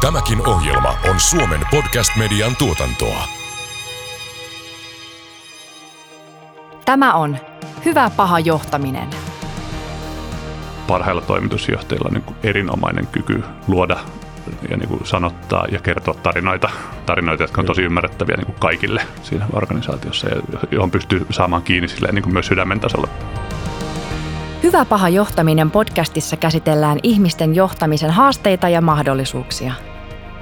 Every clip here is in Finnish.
Tämäkin ohjelma on Suomen podcast-median tuotantoa. Tämä on Hyvä paha johtaminen. Parhailla toimitusjohtajilla on niin kuin erinomainen kyky luoda ja niin kuin sanottaa ja kertoa tarinoita, tarinoita, jotka on tosi ymmärrettäviä niin kuin kaikille siinä organisaatiossa ja johon pystyy saamaan kiinni silleen, niin kuin myös sydämen tasolla. Hyvä paha johtaminen podcastissa käsitellään ihmisten johtamisen haasteita ja mahdollisuuksia.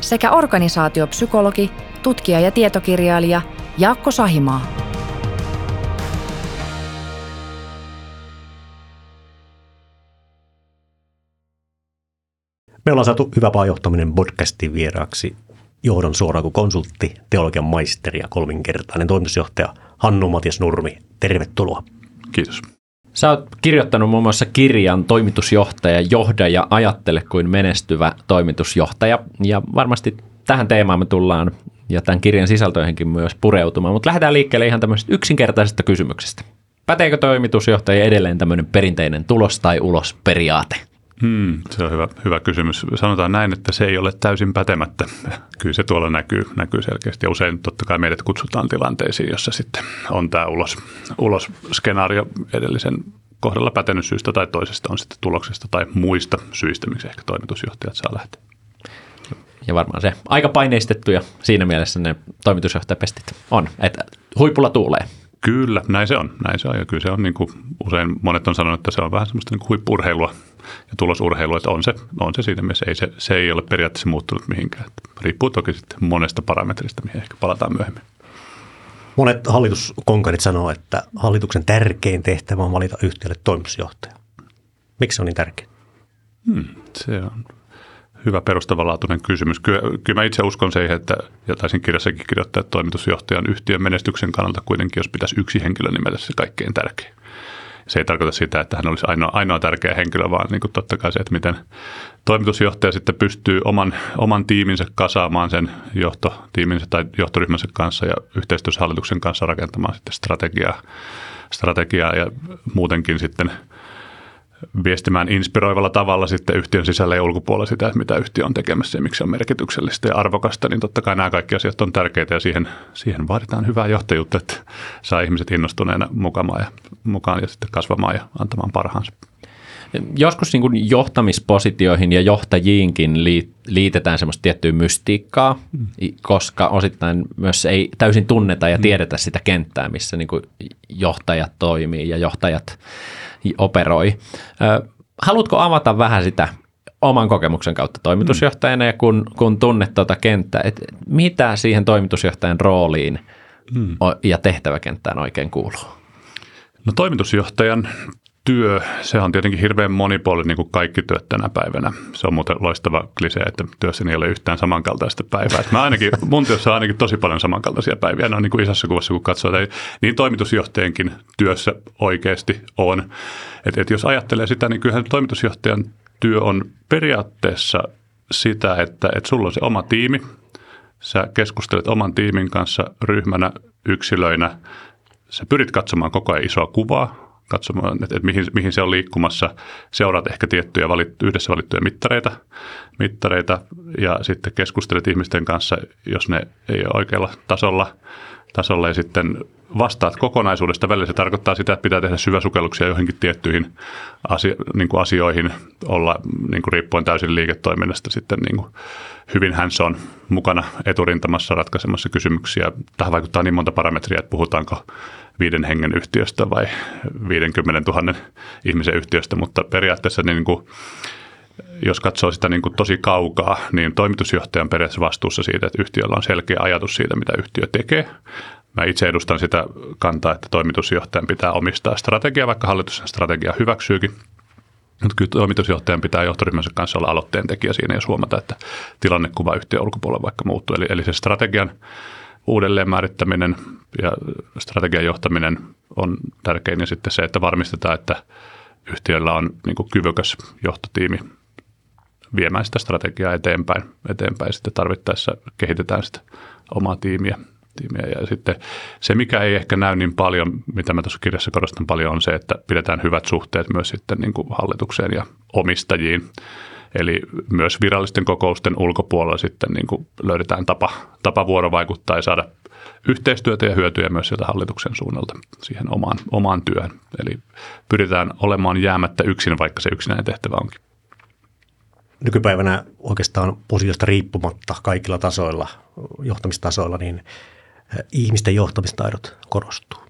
sekä organisaatiopsykologi, tutkija ja tietokirjailija Jaakko Sahimaa. Me ollaan saatu Hyvä johtaminen podcastin vieraaksi johdon suoraan kuin konsultti, teologian maisteri ja kolminkertainen toimitusjohtaja Hannu Matias Nurmi. Tervetuloa. Kiitos. Sä oot kirjoittanut muun muassa kirjan toimitusjohtaja, johda ja ajattele kuin menestyvä toimitusjohtaja. Ja varmasti tähän teemaan me tullaan ja tämän kirjan sisältöihinkin myös pureutumaan. Mutta lähdetään liikkeelle ihan tämmöisestä yksinkertaisesta kysymyksestä. Päteekö toimitusjohtaja edelleen tämmöinen perinteinen tulos tai ulos periaate? Hmm, se on hyvä, hyvä kysymys. Sanotaan näin, että se ei ole täysin pätemättä. Kyllä se tuolla näkyy, näkyy selkeästi ja usein totta kai meidät kutsutaan tilanteisiin, jossa sitten on tämä ulos, ulos skenaario edellisen kohdalla pätenyt syystä tai toisesta on sitten tuloksesta tai muista syistä, miksi ehkä toimitusjohtajat saa lähteä. Ja varmaan se aika paineistettu ja siinä mielessä ne toimitusjohtajapestit on, että huipulla tuulee. Kyllä, näin se on. Näin se on. Ja kyllä se on niin kuin usein monet on sanonut, että se on vähän semmoista niin huippurheilua ja tulosurheilua, että on se, on se siinä mielessä. Ei se, se ei ole periaatteessa muuttunut mihinkään. Että riippuu toki sitten monesta parametrista, mihin ehkä palataan myöhemmin. Monet hallituskonkarit sanoo, että hallituksen tärkein tehtävä on valita yhtiölle toimitusjohtaja. Miksi se on niin tärkeä? Hmm, se on hyvä perustavanlaatuinen kysymys. Kyllä, kyllä mä itse uskon siihen, että, ja taisin kirjassakin kirjoittaa, että toimitusjohtajan yhtiön menestyksen kannalta kuitenkin, jos pitäisi yksi henkilö nimetä se kaikkein tärkein. Se ei tarkoita sitä, että hän olisi ainoa, ainoa tärkeä henkilö, vaan niin kuin totta kai se, että miten toimitusjohtaja sitten pystyy oman, oman tiiminsä kasaamaan sen johtotiiminsä tai johtoryhmänsä kanssa ja yhteistyössä hallituksen kanssa rakentamaan sitten strategiaa, strategiaa ja muutenkin sitten – viestimään inspiroivalla tavalla sitten yhtiön sisällä ja ulkopuolella sitä, mitä yhtiö on tekemässä ja miksi se on merkityksellistä ja arvokasta, niin totta kai nämä kaikki asiat on tärkeitä ja siihen, siihen vaaditaan hyvää johtajuutta, että saa ihmiset innostuneena mukaan ja, mukaan ja sitten kasvamaan ja antamaan parhaansa. Joskus niin kuin johtamispositioihin ja johtajiinkin liitetään semmoista tiettyä mystiikkaa, mm. koska osittain myös ei täysin tunneta ja mm. tiedetä sitä kenttää, missä niin kuin johtajat toimii ja johtajat operoi. Haluatko avata vähän sitä oman kokemuksen kautta toimitusjohtajana ja kun, kun tunnet tuota kenttää, että mitä siihen toimitusjohtajan rooliin hmm. ja tehtäväkenttään oikein kuuluu? No toimitusjohtajan työ, se on tietenkin hirveän monipuolinen niin kuin kaikki työt tänä päivänä. Se on muuten loistava klise, että työssäni ei ole yhtään samankaltaista päivää. Mä ainakin, mun työssä on ainakin tosi paljon samankaltaisia päiviä. Ne on niin kuin isossa kuvassa, kun katsoo, että niin toimitusjohtajienkin työssä oikeasti on. Et, et jos ajattelee sitä, niin kyllähän toimitusjohtajan työ on periaatteessa sitä, että, että sulla on se oma tiimi, sä keskustelet oman tiimin kanssa ryhmänä, yksilöinä, sä pyrit katsomaan koko ajan isoa kuvaa, katsomaan, että, että mihin, mihin se on liikkumassa. Seuraat ehkä tiettyjä valit, yhdessä valittuja mittareita, mittareita ja sitten keskustelet ihmisten kanssa, jos ne ei ole oikealla tasolla, tasolla ja sitten vastaat kokonaisuudesta. Välillä se tarkoittaa sitä, että pitää tehdä syväsukelluksia johonkin tiettyihin asio- niin kuin asioihin, olla niin kuin riippuen täysin liiketoiminnasta sitten niin kuin hyvin hands on mukana eturintamassa ratkaisemassa kysymyksiä. Tähän vaikuttaa niin monta parametria, että puhutaanko viiden hengen yhtiöstä vai 50 000 ihmisen yhtiöstä, mutta periaatteessa niin kuin, jos katsoo sitä niin kuin tosi kaukaa, niin toimitusjohtajan periaatteessa vastuussa siitä, että yhtiöllä on selkeä ajatus siitä, mitä yhtiö tekee. Mä itse edustan sitä kantaa, että toimitusjohtajan pitää omistaa strategia, vaikka hallitus strategia hyväksyykin. Mutta kyllä toimitusjohtajan pitää johtoryhmänsä kanssa olla aloitteen tekijä siinä ja huomata, että tilannekuva yhtiön ulkopuolella vaikka muuttuu. Eli, eli se strategian uudelleen määrittäminen ja strategian johtaminen on tärkein ja sitten se, että varmistetaan, että yhtiöllä on niin kuin kyvykäs johtotiimi viemään sitä strategiaa eteenpäin, eteenpäin. Sitten tarvittaessa kehitetään sitä omaa tiimiä. Tiimiä. Ja sitten se, mikä ei ehkä näy niin paljon, mitä mä tuossa kirjassa korostan paljon, on se, että pidetään hyvät suhteet myös sitten niin kuin hallitukseen ja omistajiin. Eli myös virallisten kokousten ulkopuolella sitten niin kuin löydetään tapa, tapa vuorovaikuttaa ja saada yhteistyötä ja hyötyjä myös sieltä hallituksen suunnalta siihen omaan, omaan työhön. Eli pyritään olemaan jäämättä yksin, vaikka se yksinäinen tehtävä onkin. Nykypäivänä oikeastaan positiosta riippumatta kaikilla tasoilla, johtamistasoilla, niin ihmisten johtamistaidot korostuu.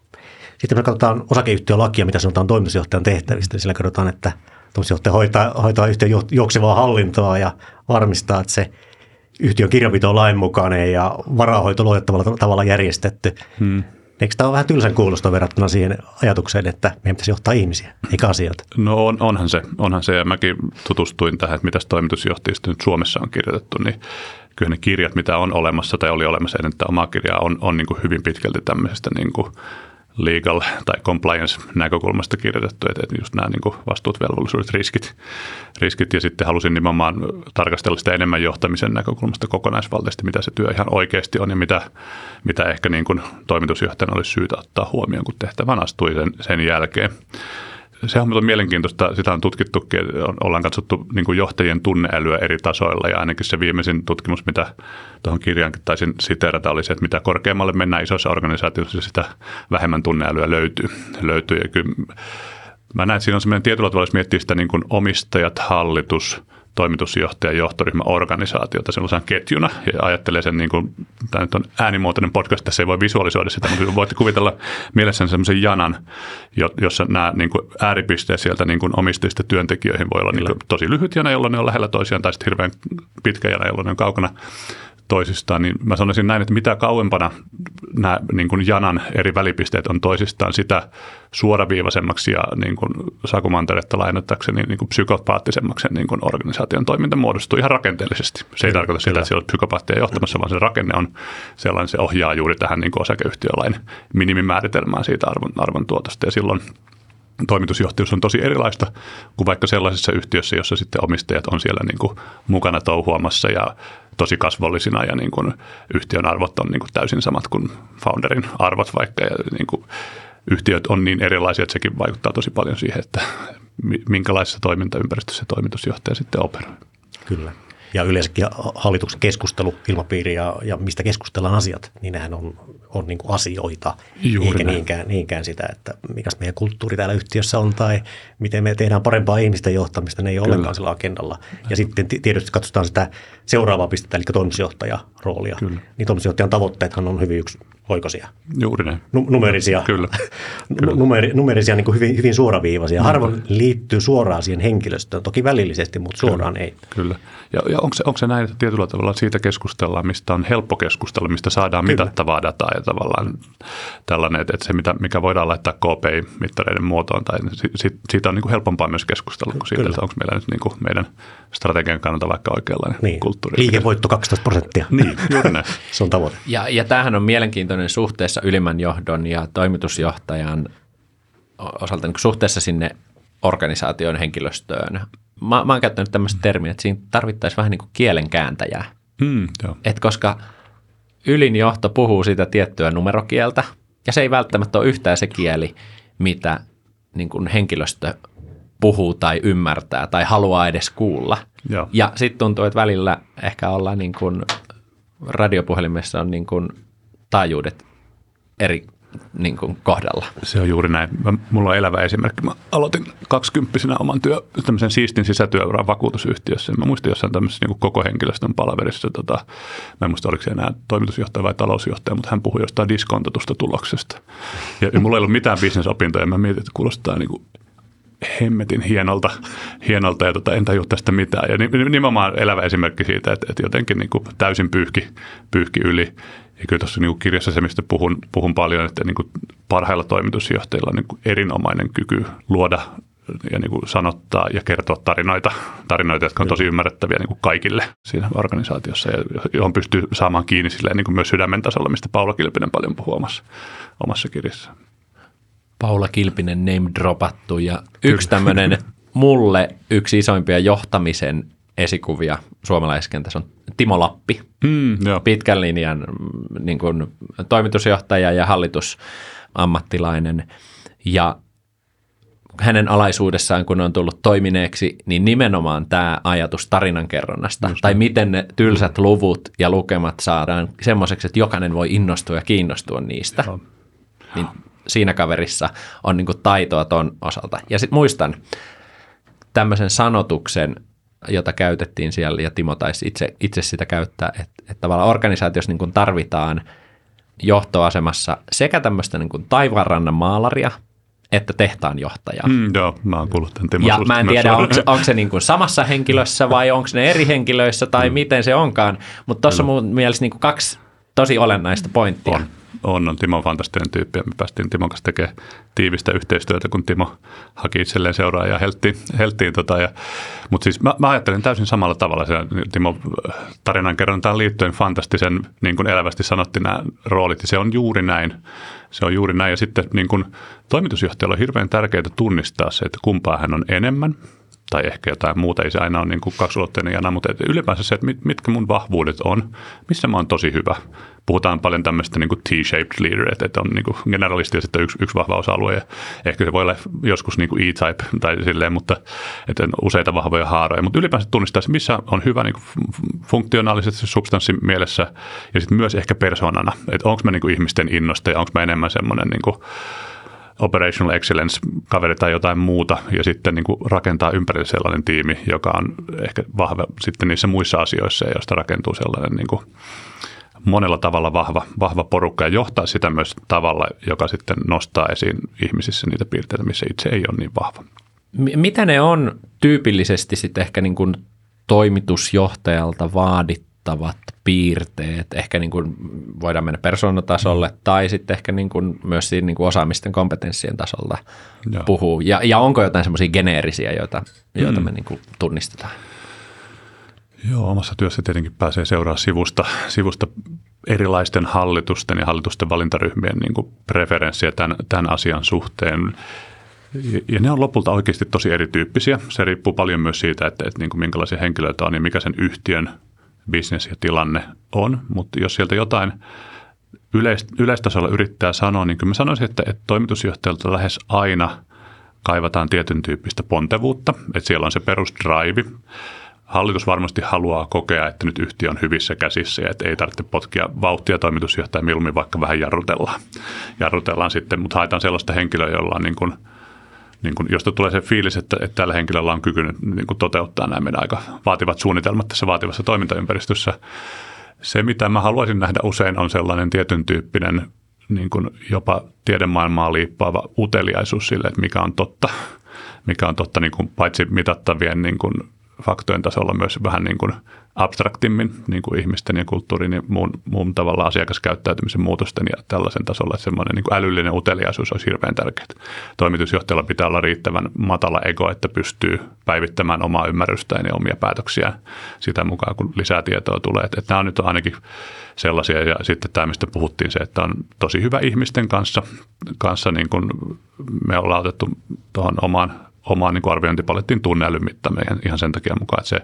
Sitten me katsotaan osakeyhtiölakia, mitä sanotaan toimitusjohtajan tehtävistä. Niin sillä katsotaan, että toimitusjohtaja hoitaa, hoitaa yhtiön juoksevaa hallintoa ja varmistaa, että se yhtiön kirjanpito on lainmukainen ja varahoito luotettavalla tavalla järjestetty. Hmm. Eikö tämä ole vähän tylsän kuulosta verrattuna siihen ajatukseen, että meidän pitäisi johtaa ihmisiä, eikä asioita? No on, onhan se, onhan se. Ja mäkin tutustuin tähän, että mitä toimitusjohtajista nyt Suomessa on kirjoitettu, niin kyllä ne kirjat, mitä on olemassa tai oli olemassa ennen tätä omaa kirjaa, on, on niin kuin hyvin pitkälti tämmöisestä niin kuin legal tai compliance näkökulmasta kirjoitettu, että just nämä niin vastuut, velvollisuudet, riskit, riskit. Ja sitten halusin nimenomaan tarkastella sitä enemmän johtamisen näkökulmasta kokonaisvaltaisesti, mitä se työ ihan oikeasti on ja mitä, mitä ehkä niin kuin toimitusjohtajana olisi syytä ottaa huomioon, kun tehtävän astui sen, sen jälkeen se on mielenkiintoista, sitä on tutkittukin, ollaan katsottu niin kuin johtajien tunneälyä eri tasoilla ja ainakin se viimeisin tutkimus, mitä tuohon kirjaankin taisin siterata, oli se, että mitä korkeammalle mennään isoissa organisaatioissa, sitä vähemmän tunneälyä löytyy. löytyy. Ja kyllä mä näen, että siinä on sellainen tietyllä tavalla, jos miettii sitä niin kuin omistajat, hallitus – toimitusjohtaja, johtoryhmä, organisaatiota sellaisena ketjuna. Ja ajattelee sen, niin kuin, tämä nyt on äänimuotoinen podcast, tässä ei voi visualisoida sitä, mutta voitte kuvitella mielessäni sellaisen janan, jossa nämä niin kuin ääripisteet sieltä niin kuin omistajista työntekijöihin voi olla niin kuin tosi lyhyt jana, jolloin ne on lähellä toisiaan, tai sitten hirveän pitkä jana, jolloin ne on kaukana toisistaan, niin mä sanoisin näin, että mitä kauempana nämä niin kuin janan eri välipisteet on toisistaan, sitä suoraviivaisemmaksi ja niin kuin Saku Manteretta lainattakseni niin kuin psykopaattisemmaksi niin kuin organisaation toiminta muodostuu ihan rakenteellisesti. Se ei kyllä, tarkoita sitä, että siellä on psykopaattia johtamassa, vaan se rakenne on sellainen, se ohjaa juuri tähän niin kuin osakeyhtiölain minimimääritelmään siitä arvon, arvon tuotosta ja silloin toimitusjohtajuus on tosi erilaista kuin vaikka sellaisessa yhtiössä, jossa sitten omistajat on siellä niin kuin mukana touhuamassa ja tosi kasvollisina ja niin kuin yhtiön arvot on niin kuin täysin samat kuin founderin arvot vaikka. Ja niin kuin yhtiöt on niin erilaisia, että sekin vaikuttaa tosi paljon siihen, että minkälaisessa toimintaympäristössä toimitusjohtaja sitten operoi. Kyllä ja yleensäkin hallituksen keskustelu, ilmapiiri ja, ja mistä keskustellaan asiat, niin nehän on, on niin kuin asioita, Juuri eikä niinkään, niinkään sitä, että mikä meidän kulttuuri täällä yhtiössä on tai miten me tehdään parempaa ihmisten johtamista, ne ei ole ollenkaan sillä agendalla. Ja sitten tietysti katsotaan sitä seuraavaa pistettä, eli toimitusjohtajan roolia. Kyllä. Niin toimitusjohtajan tavoitteethan on hyvin yksi oikoisia. Juuri näin. numerisia. Kyllä. Kyllä. Numeri, numerisia niin kuin hyvin, hyvin suoraviivaisia. Harvoin liittyy suoraan siihen henkilöstöön, toki välillisesti, mutta suoraan Kyllä. ei. Kyllä. Ja, ja onko, se, onko se näin, että tietyllä tavalla siitä keskustellaan, mistä on helppo keskustella, mistä saadaan Kyllä. mitattavaa dataa ja tavallaan tällainen, että se mitä, mikä voidaan laittaa KPI-mittareiden muotoon, tai siitä on niin kuin helpompaa myös keskustella kuin siitä, Kyllä. että onko meillä nyt niin kuin meidän strategian kannalta vaikka oikeanlainen niin. Kulttuuri. Liikevoitto 12 prosenttia. Niin, juuri näin. se on tavoite. Ja, ja tämähän on mielenkiintoinen suhteessa ylimmän johdon ja toimitusjohtajan osalta niin suhteessa sinne organisaation henkilöstöön mä, mä oon käyttänyt tämmöistä termiä, että siinä tarvittaisiin vähän niin kuin kielen kääntäjää. Mm, Et koska ylin johto puhuu sitä tiettyä numerokieltä, ja se ei välttämättä ole yhtään se kieli, mitä niin kuin henkilöstö puhuu tai ymmärtää tai haluaa edes kuulla. Joo. Ja sitten tuntuu, että välillä ehkä ollaan niin kuin radiopuhelimessa on niin kuin taajuudet eri niin kuin kohdalla. Se on juuri näin. Mä, mulla on elävä esimerkki. Mä aloitin kaksikymppisenä oman työ, tämmöisen siistin sisätyöuran vakuutusyhtiössä. Mä muistin jossain tämmöisessä niin koko henkilöstön palaverissa, tota, mä en muista oliko se enää toimitusjohtaja vai talousjohtaja, mutta hän puhui jostain diskontatusta tuloksesta. Ja, ja mulla ei ollut mitään bisnesopintoja. Mä mietin, että kuulostaa niin kuin hemmetin hienolta, hienolta ja tota, en tajua tästä mitään. Ja nimenomaan elävä esimerkki siitä, että, että jotenkin niin kuin täysin pyyhki, pyyhki yli. Ja kyllä tuossa niin kirjassa se, mistä puhun, puhun paljon, että niin kuin parhailla toimitusjohtajilla on niin kuin erinomainen kyky luoda ja niin kuin sanottaa ja kertoa tarinoita, tarinoita jotka on tosi ymmärrettäviä niin kuin kaikille siinä organisaatiossa ja johon pystyy saamaan kiinni silleen, niin kuin myös sydämen tasolla, mistä Paula Kilpinen paljon puhuu omassa, omassa kirjassa. Paula Kilpinen name dropattu ja yksi tämmöinen mulle yksi isoimpia johtamisen esikuvia suomalaiskentässä on Timo Lappi, Mm, joo. pitkän linjan mm, niin kuin, toimitusjohtaja ja hallitusammattilainen. Ja hänen alaisuudessaan, kun on tullut toimineeksi, niin nimenomaan tämä ajatus tarinankerronnasta, Just tai niin. miten ne tylsät luvut ja lukemat saadaan semmoiseksi, että jokainen voi innostua ja kiinnostua niistä. Joo. Niin siinä kaverissa on niin kuin taitoa ton osalta. Ja sitten muistan tämmöisen sanotuksen, jota käytettiin siellä, ja Timo taisi itse, itse sitä käyttää, että, että tavallaan organisaatiossa niin kuin tarvitaan johtoasemassa sekä tämmöistä niin kuin taivaanrannan maalaria, että tehtaan johtajaa. Mm, joo, mä oon kuullut tämän Timo Ja mä en tiedä, onko se, onko se niin kuin samassa henkilössä vai onko ne eri henkilöissä tai mm. miten se onkaan, mutta tuossa on mun mielestä niin kuin kaksi tosi olennaista pointtia. On, on, on. Timo fantastinen tyyppi me päästiin Timon kanssa tekemään tiivistä yhteistyötä, kun Timo haki itselleen seuraajaa ja helttiin. helttiin tota, ja, mutta siis mä, mä, ajattelen täysin samalla tavalla. Se, Timo tarinan kerrontaan liittyen fantastisen, niin kuin elävästi sanotti nämä roolit ja se on juuri näin. Se on juuri näin ja sitten niin kuin toimitusjohtajalla on hirveän tärkeää tunnistaa se, että kumpaa hän on enemmän tai ehkä jotain muuta, ei se aina ole niin kuin kaksulotteinen jana, mutta ylipäänsä se, että mit, mitkä mun vahvuudet on, missä mä oon tosi hyvä. Puhutaan paljon tämmöistä niin T-shaped leader, että, on niin generalisti ja sitten yksi, yksi vahva osa-alue. Ja ehkä se voi olla joskus niin E-type tai silleen, mutta että on useita vahvoja haaroja, mutta ylipäänsä tunnistaa se, missä on hyvä niin funktionaalisesti substanssin mielessä ja sitten myös ehkä persoonana, että onko mä niin ihmisten innosta ja onko mä enemmän semmoinen niin kuin operational excellence-kaveri tai jotain muuta ja sitten niin kuin rakentaa ympärille sellainen tiimi, joka on ehkä vahva sitten niissä muissa asioissa, joista rakentuu sellainen niin kuin monella tavalla vahva, vahva porukka ja johtaa sitä myös tavalla, joka sitten nostaa esiin ihmisissä niitä piirteitä, missä itse ei ole niin vahva. Mitä ne on tyypillisesti sitten ehkä niin kuin toimitusjohtajalta vaadittavat piirteet? Ehkä niin kuin voidaan mennä persoonatasolle tai sitten ehkä niin kuin myös siinä niin kuin osaamisten kompetenssien tasolla Joo. puhuu. Ja, ja onko jotain semmoisia geneerisiä, joita, joita me niin kuin tunnistetaan? Joo, omassa työssä tietenkin pääsee seuraamaan sivusta, sivusta erilaisten hallitusten ja hallitusten valintaryhmien niin kuin preferenssiä tämän, tämän asian suhteen. Ja- Ja ne on lopulta oikeasti tosi erityyppisiä. Se riippuu paljon myös siitä, että, että niin kuin minkälaisia henkilöitä on ja mikä sen yhtiön bisnes ja tilanne on. Mutta jos sieltä jotain yleis, yleistasolla yrittää sanoa, niin kyllä mä sanoisin, että, että toimitusjohtajalta lähes aina kaivataan tietyn tyyppistä pontevuutta. Että siellä on se perusdrive. Hallitus varmasti haluaa kokea, että nyt yhtiö on hyvissä käsissä ja että ei tarvitse potkia vauhtia toimitusjohtaja mieluummin vaikka vähän jarrutellaan. Jarrutellaan sitten, mutta haetaan sellaista henkilöä, jolla on niin kuin, niin kuin, josta tulee se fiilis, että, että tällä henkilöllä on kyky niin kuin toteuttaa nämä meidän aika vaativat suunnitelmat tässä vaativassa toimintaympäristössä. Se, mitä mä haluaisin nähdä usein, on sellainen tietyn tyyppinen niin kuin jopa tiedemaailmaa liippaava uteliaisuus sille, että mikä on totta. Mikä on totta niin kuin paitsi mitattavien niin kuin faktojen tasolla myös vähän niin kuin abstraktimmin niin kuin ihmisten ja kulttuurin ja muun, muun tavalla asiakaskäyttäytymisen muutosten ja tällaisen tasolla, että semmoinen niin kuin älyllinen uteliaisuus olisi hirveän tärkeää. Toimitusjohtajalla pitää olla riittävän matala ego, että pystyy päivittämään omaa ymmärrystään ja omia päätöksiään sitä mukaan, kun lisää tietoa tulee. Että, että nämä on nyt ainakin sellaisia ja sitten tämä, mistä puhuttiin se, että on tosi hyvä ihmisten kanssa, kanssa niin kuin me ollaan otettu tuohon omaan omaan niin arviointipalettiin tunneälyn mittaaminen ihan sen takia mukaan, että se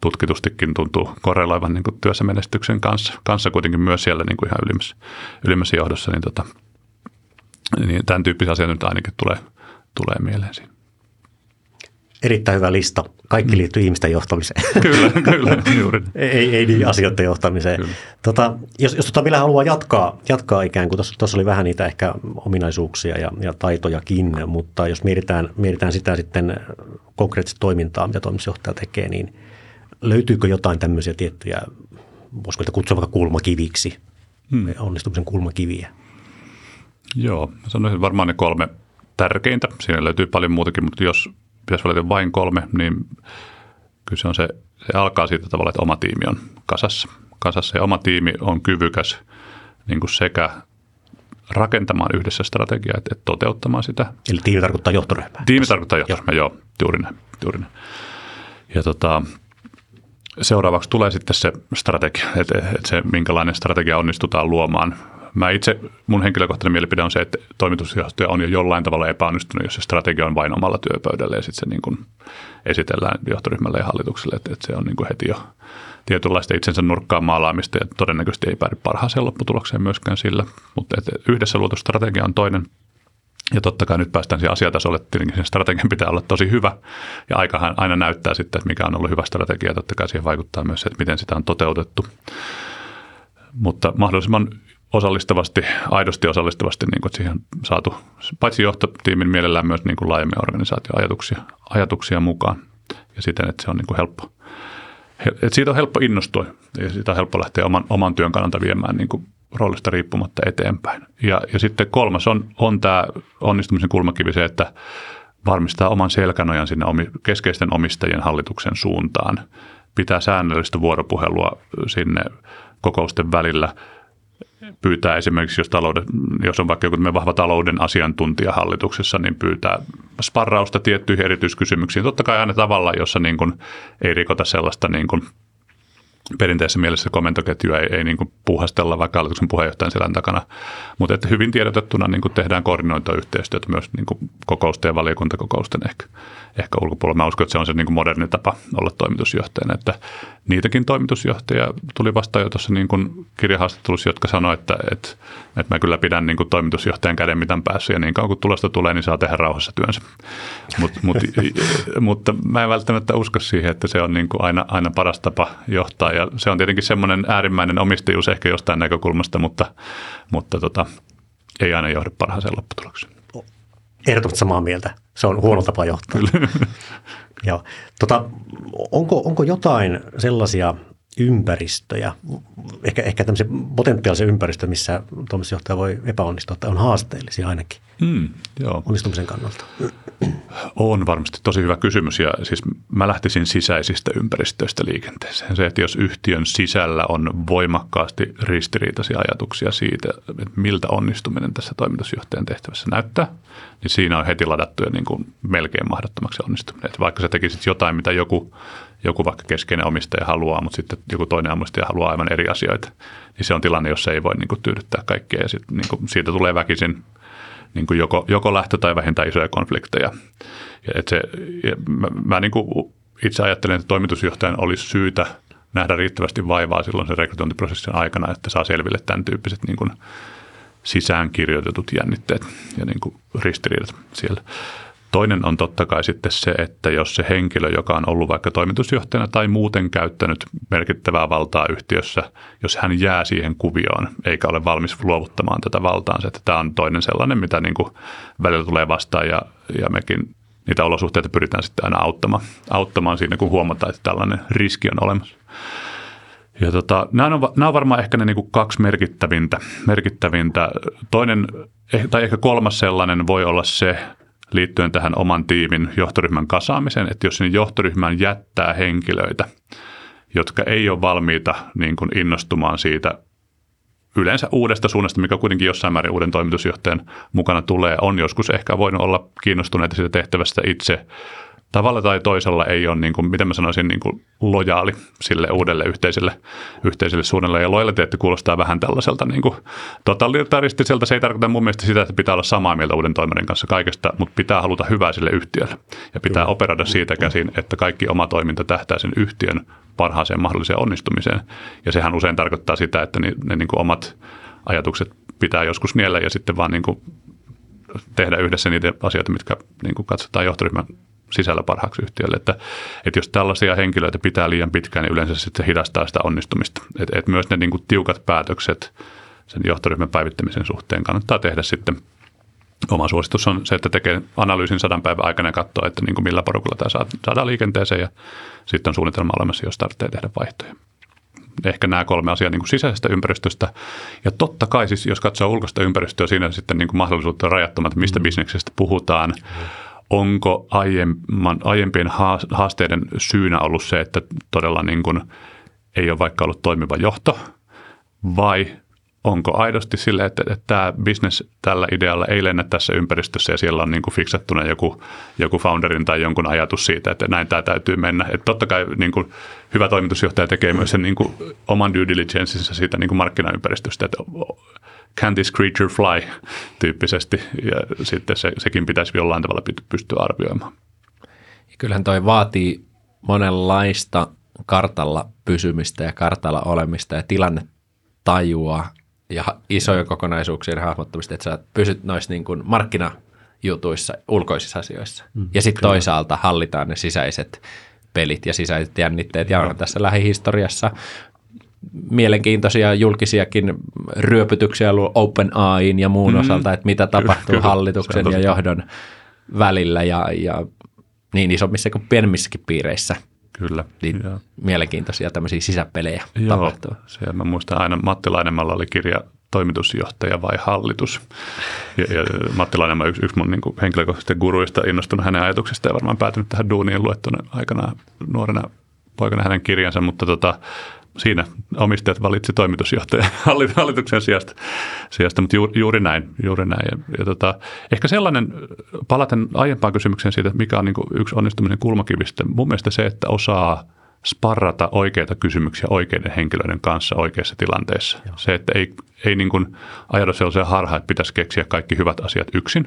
tutkitustikin tuntuu korreloivan niin työssä menestyksen kanssa, kanssa kuitenkin myös siellä niin kuin ihan ylimmässä, ylimmässä johdossa, niin, tota, niin tämän tyyppisiä asioita nyt ainakin tulee, tulee mieleen siinä. Erittäin hyvä lista. Kaikki liittyy ihmisten johtamiseen. Kyllä, kyllä, juuri. ei, ei niin asioiden johtamiseen. Tota, jos, jos tota vielä haluaa jatkaa, jatkaa ikään kuin, tuossa oli vähän niitä ehkä ominaisuuksia ja, ja taitojakin, mutta jos mietitään, mietitään sitä sitten konkreettista toimintaa, mitä toimitusjohtaja tekee, niin löytyykö jotain tämmöisiä tiettyjä, voisiko niitä kutsua vaikka kulmakiviksi, hmm. onnistumisen kulmakiviä? Joo, sanoisin varmaan ne kolme tärkeintä. Siinä löytyy paljon muutakin, mutta jos pitäisi valita vain kolme, niin kyllä se, on se, se alkaa siitä tavalla, että oma tiimi on kasassa. kasassa ja oma tiimi on kyvykäs niin kuin sekä rakentamaan yhdessä strategiaa, että, että toteuttamaan sitä. Eli tiimi tarkoittaa johtoryhmää. Tiimi tarkoittaa johtoryhmää, joo, juuri näin. Juuri näin. Ja tota, seuraavaksi tulee sitten se strategia, että, että se minkälainen strategia onnistutaan luomaan. Mä itse, mun henkilökohtainen mielipide on se, että toimitusjohtaja on jo jollain tavalla epäonnistunut, jos se strategia on vain omalla työpöydällä ja sitten se niin kuin esitellään johtoryhmälle ja hallitukselle, että, että se on niin kuin heti jo tietynlaista itsensä nurkkaan maalaamista ja todennäköisesti ei päädy parhaaseen lopputulokseen myöskään sillä, mutta että yhdessä luotu strategia on toinen – ja totta kai nyt päästään siihen asiatasolle, että tietenkin sen strategian pitää olla tosi hyvä. Ja aikahan aina näyttää sitten, että mikä on ollut hyvä strategia. Totta kai siihen vaikuttaa myös se, että miten sitä on toteutettu. Mutta mahdollisimman osallistavasti, aidosti osallistavasti niin kuin siihen on saatu paitsi johtotiimin mielellään myös niin kuin laajemmin organisaatioajatuksia ajatuksia mukaan. Ja siten, että se on niin kuin helppo. Että siitä on helppo innostua ja siitä on helppo lähteä oman, oman työn kannalta viemään niin kuin roolista riippumatta eteenpäin. Ja, ja sitten kolmas on, on tämä onnistumisen kulmakivi se, että varmistaa oman selkänojan sinne omi, keskeisten omistajien hallituksen suuntaan. Pitää säännöllistä vuoropuhelua sinne kokousten välillä. Pyytää esimerkiksi, jos, talouden, jos on vaikka joku vahva talouden asiantuntija hallituksessa, niin pyytää sparrausta tiettyihin erityiskysymyksiin. Totta kai aina tavalla, jossa niin kuin ei rikota sellaista niin kuin – perinteisessä mielessä komentoketjua ei, ei niin kuin puuhastella vaikka hallituksen puheenjohtajan selän takana, mutta että hyvin tiedotettuna niin kuin tehdään koordinointia yhteistyötä myös niin kuin kokousten ja valiokuntakokousten ehkä, ehkä ulkopuolella. Mä uskon, että se on se niin kuin moderni tapa olla toimitusjohtajana, että niitäkin toimitusjohtajia tuli vastaan jo tuossa niin kuin kirjahaastattelussa, jotka sanoi, että, että, että mä kyllä pidän niin kuin toimitusjohtajan käden mitään päässä ja niin kauan kuin tulosta tulee, niin saa tehdä rauhassa työnsä. Mut, mut, mutta mä en välttämättä usko siihen, että se on niin kuin aina, aina paras tapa johtaa ja se on tietenkin semmoinen äärimmäinen omistajuus ehkä jostain näkökulmasta, mutta, mutta tota, ei aina johda parhaaseen lopputulokseen. Ehdottomasti samaa mieltä. Se on huono tapa johtaa. Joo. Tota, onko, onko jotain sellaisia ympäristöjä, ehkä, ehkä tämmöisiä potentiaalisia ympäristöjä, missä toimitusjohtaja voi epäonnistua tai on haasteellisia ainakin mm, joo. onnistumisen kannalta? On varmasti tosi hyvä kysymys ja siis mä lähtisin sisäisistä ympäristöistä liikenteeseen. Se, että jos yhtiön sisällä on voimakkaasti ristiriitaisia ajatuksia siitä, että miltä onnistuminen tässä toimitusjohtajan tehtävässä näyttää, niin siinä on heti ladattu jo niin kuin melkein mahdottomaksi onnistuminen. Että vaikka sä tekisit jotain, mitä joku joku vaikka keskeinen omistaja haluaa, mutta sitten joku toinen omistaja haluaa aivan eri asioita, niin se on tilanne, jossa ei voi niin kuin, tyydyttää kaikkea ja sitten, niin kuin, siitä tulee väkisin niin kuin joko, joko lähtö tai vähintään isoja konflikteja. Ja et se, ja mä, mä niin kuin itse ajattelen, että toimitusjohtajan olisi syytä nähdä riittävästi vaivaa silloin sen rekrytointiprosessin aikana, että saa selville tämän tyyppiset niin kuin sisäänkirjoitetut jännitteet ja niin kuin ristiriidat siellä. Toinen on totta kai sitten se, että jos se henkilö, joka on ollut vaikka toimitusjohtajana tai muuten käyttänyt merkittävää valtaa yhtiössä, jos hän jää siihen kuvioon eikä ole valmis luovuttamaan tätä valtaansa, että tämä on toinen sellainen, mitä niin kuin välillä tulee vastaan ja, ja mekin niitä olosuhteita pyritään sitten aina auttamaan, auttamaan siinä, kun huomataan, että tällainen riski on olemassa. Ja tota, nämä, on, nämä on varmaan ehkä ne niin kuin kaksi merkittävintä, merkittävintä. Toinen eh, tai ehkä kolmas sellainen voi olla se, liittyen tähän oman tiimin johtoryhmän kasaamiseen, että jos sinne johtoryhmään jättää henkilöitä, jotka ei ole valmiita niin kuin innostumaan siitä yleensä uudesta suunnasta, mikä kuitenkin jossain määrin uuden toimitusjohtajan mukana tulee, on joskus ehkä voinut olla kiinnostuneita siitä tehtävästä itse tavalla tai toisella ei ole, niin kuin, miten mä sanoisin, niin kuin lojaali sille uudelle yhteiselle, yhteiselle suunnalle. Ja lojaliteetti kuulostaa vähän tällaiselta niin kuin totalitaristiselta. Se ei tarkoita mun mielestä sitä, että pitää olla samaa mieltä uuden toimarin kanssa kaikesta, mutta pitää haluta hyvää sille yhtiölle. Ja pitää Kyllä. operoida siitä käsin, että kaikki oma toiminta tähtää sen yhtiön parhaaseen mahdolliseen onnistumiseen. Ja sehän usein tarkoittaa sitä, että ne, ne niin kuin omat ajatukset pitää joskus niellä ja sitten vaan niin kuin tehdä yhdessä niitä asioita, mitkä niin kuin katsotaan johtoryhmän sisällä parhaaksi yhtiölle. Että, että jos tällaisia henkilöitä pitää liian pitkään, niin yleensä sitten se hidastaa sitä onnistumista. Että, että myös ne niin kuin tiukat päätökset sen johtoryhmän päivittämisen suhteen kannattaa tehdä sitten Oma suositus on se, että tekee analyysin sadan päivän aikana ja katsoo, että niin kuin millä porukalla tämä saadaan liikenteeseen ja sitten on suunnitelma olemassa, jos tarvitsee tehdä vaihtoja. Ehkä nämä kolme asiaa niin kuin sisäisestä ympäristöstä. Ja totta kai siis, jos katsoo ulkoista ympäristöä, siinä sitten niin kuin mahdollisuutta rajattomat, mistä mm. bisneksestä puhutaan. Mm onko aiemman, aiempien haasteiden syynä ollut se, että todella niin kuin ei ole vaikka ollut toimiva johto, vai onko aidosti sille, että, että tämä business tällä idealla ei lennä tässä ympäristössä ja siellä on niin kuin fiksattuna joku, joku founderin tai jonkun ajatus siitä, että näin tämä täytyy mennä. Että totta kai niin kuin hyvä toimitusjohtaja tekee myös sen niin kuin oman due diligencensa siitä niin kuin markkinaympäristöstä, että can this creature fly tyyppisesti ja sitten se, sekin pitäisi jollain tavalla pystyä arvioimaan. Kyllähän toi vaatii monenlaista kartalla pysymistä ja kartalla olemista ja tilannetajua ja isoja kokonaisuuksien hahmottamista, että sä pysyt noissa niin kuin markkinajutuissa, ulkoisissa asioissa. Mm, ja sitten toisaalta hallitaan ne sisäiset pelit ja sisäiset jännitteet. Ja on tässä lähihistoriassa mielenkiintoisia julkisiakin ryöpytyksiä ollut OpenAIin ja muun mm. osalta, että mitä tapahtuu kyllä, hallituksen ja johdon välillä ja, ja niin isommissa kuin pienemmissäkin piireissä. Kyllä. Niin mielenkiintoisia tämmöisiä sisäpelejä Joo, tapahtuu. Se, mä muistan aina Matti Lainemalla oli kirja toimitusjohtaja vai hallitus. Ja, ja Matti Lainemaa yksi, yksi mun niin henkilökohtaisista guruista innostunut hänen ajatuksista ja varmaan päätynyt tähän duuniin luettuna aikana nuorena poikana hänen kirjansa, mutta tota, siinä omistajat valitsi toimitusjohtajan hallituksen sijasta, sijasta mutta juuri, juuri näin. Juuri näin. Ja, ja tota, ehkä sellainen, palaten aiempaan kysymykseen siitä, mikä on niin yksi onnistumisen kulmakivistä, mun mielestä se, että osaa – sparrata oikeita kysymyksiä oikeiden henkilöiden kanssa oikeissa tilanteissa. Joo. Se, että ei, ei niin kuin ajaudu sellaiseen harhaan, että pitäisi keksiä kaikki hyvät asiat yksin,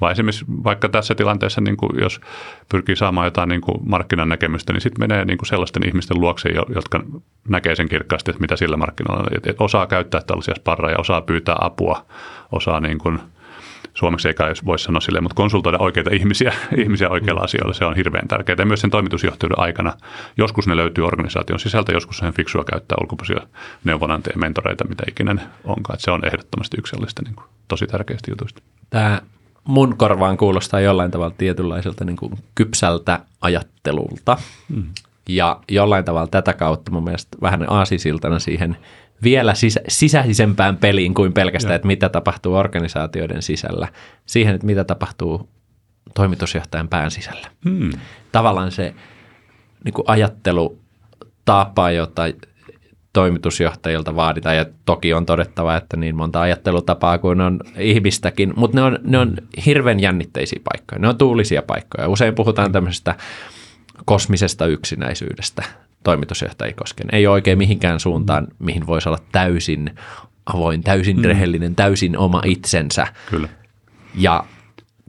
vaan esimerkiksi vaikka tässä tilanteessa, niin kuin jos pyrkii saamaan jotain niin kuin markkinan näkemystä, niin sitten menee niin kuin sellaisten ihmisten luokse, jotka näkee sen kirkkaasti, että mitä sillä markkinoilla on. Että osaa käyttää tällaisia sparraja, osaa pyytää apua, osaa niin kuin – suomeksi eikä voi sanoa silleen, mutta konsultoida oikeita ihmisiä, ihmisiä oikeilla asioilla, se on hirveän tärkeää. Ja myös sen toimitusjohtajuuden aikana, joskus ne löytyy organisaation sisältä, joskus sen fiksua käyttää ulkopuolisia neuvonantajia, mentoreita, mitä ikinä ne onkaan. Että se on ehdottomasti yksi niin kuin, tosi tärkeistä jutuista. Tämä mun korvaan kuulostaa jollain tavalla tietynlaiselta niin kuin kypsältä ajattelulta. Mm. Ja jollain tavalla tätä kautta mun mielestä vähän aasisiltana siihen – vielä sisä, sisäisempään peliin kuin pelkästään, Joo. että mitä tapahtuu organisaatioiden sisällä, siihen, että mitä tapahtuu toimitusjohtajan pään sisällä. Hmm. Tavallaan se niin kuin ajattelutapa, jota toimitusjohtajilta vaaditaan, ja toki on todettava, että niin monta ajattelutapaa kuin on ihmistäkin, mutta ne on, ne on hirveän jännitteisiä paikkoja, ne on tuulisia paikkoja. Usein puhutaan tämmöisestä kosmisesta yksinäisyydestä toimitusjohtajia kosken. Ei ole oikein mihinkään suuntaan, mihin voisi olla täysin avoin, täysin mm. rehellinen, täysin oma itsensä. Kyllä. Ja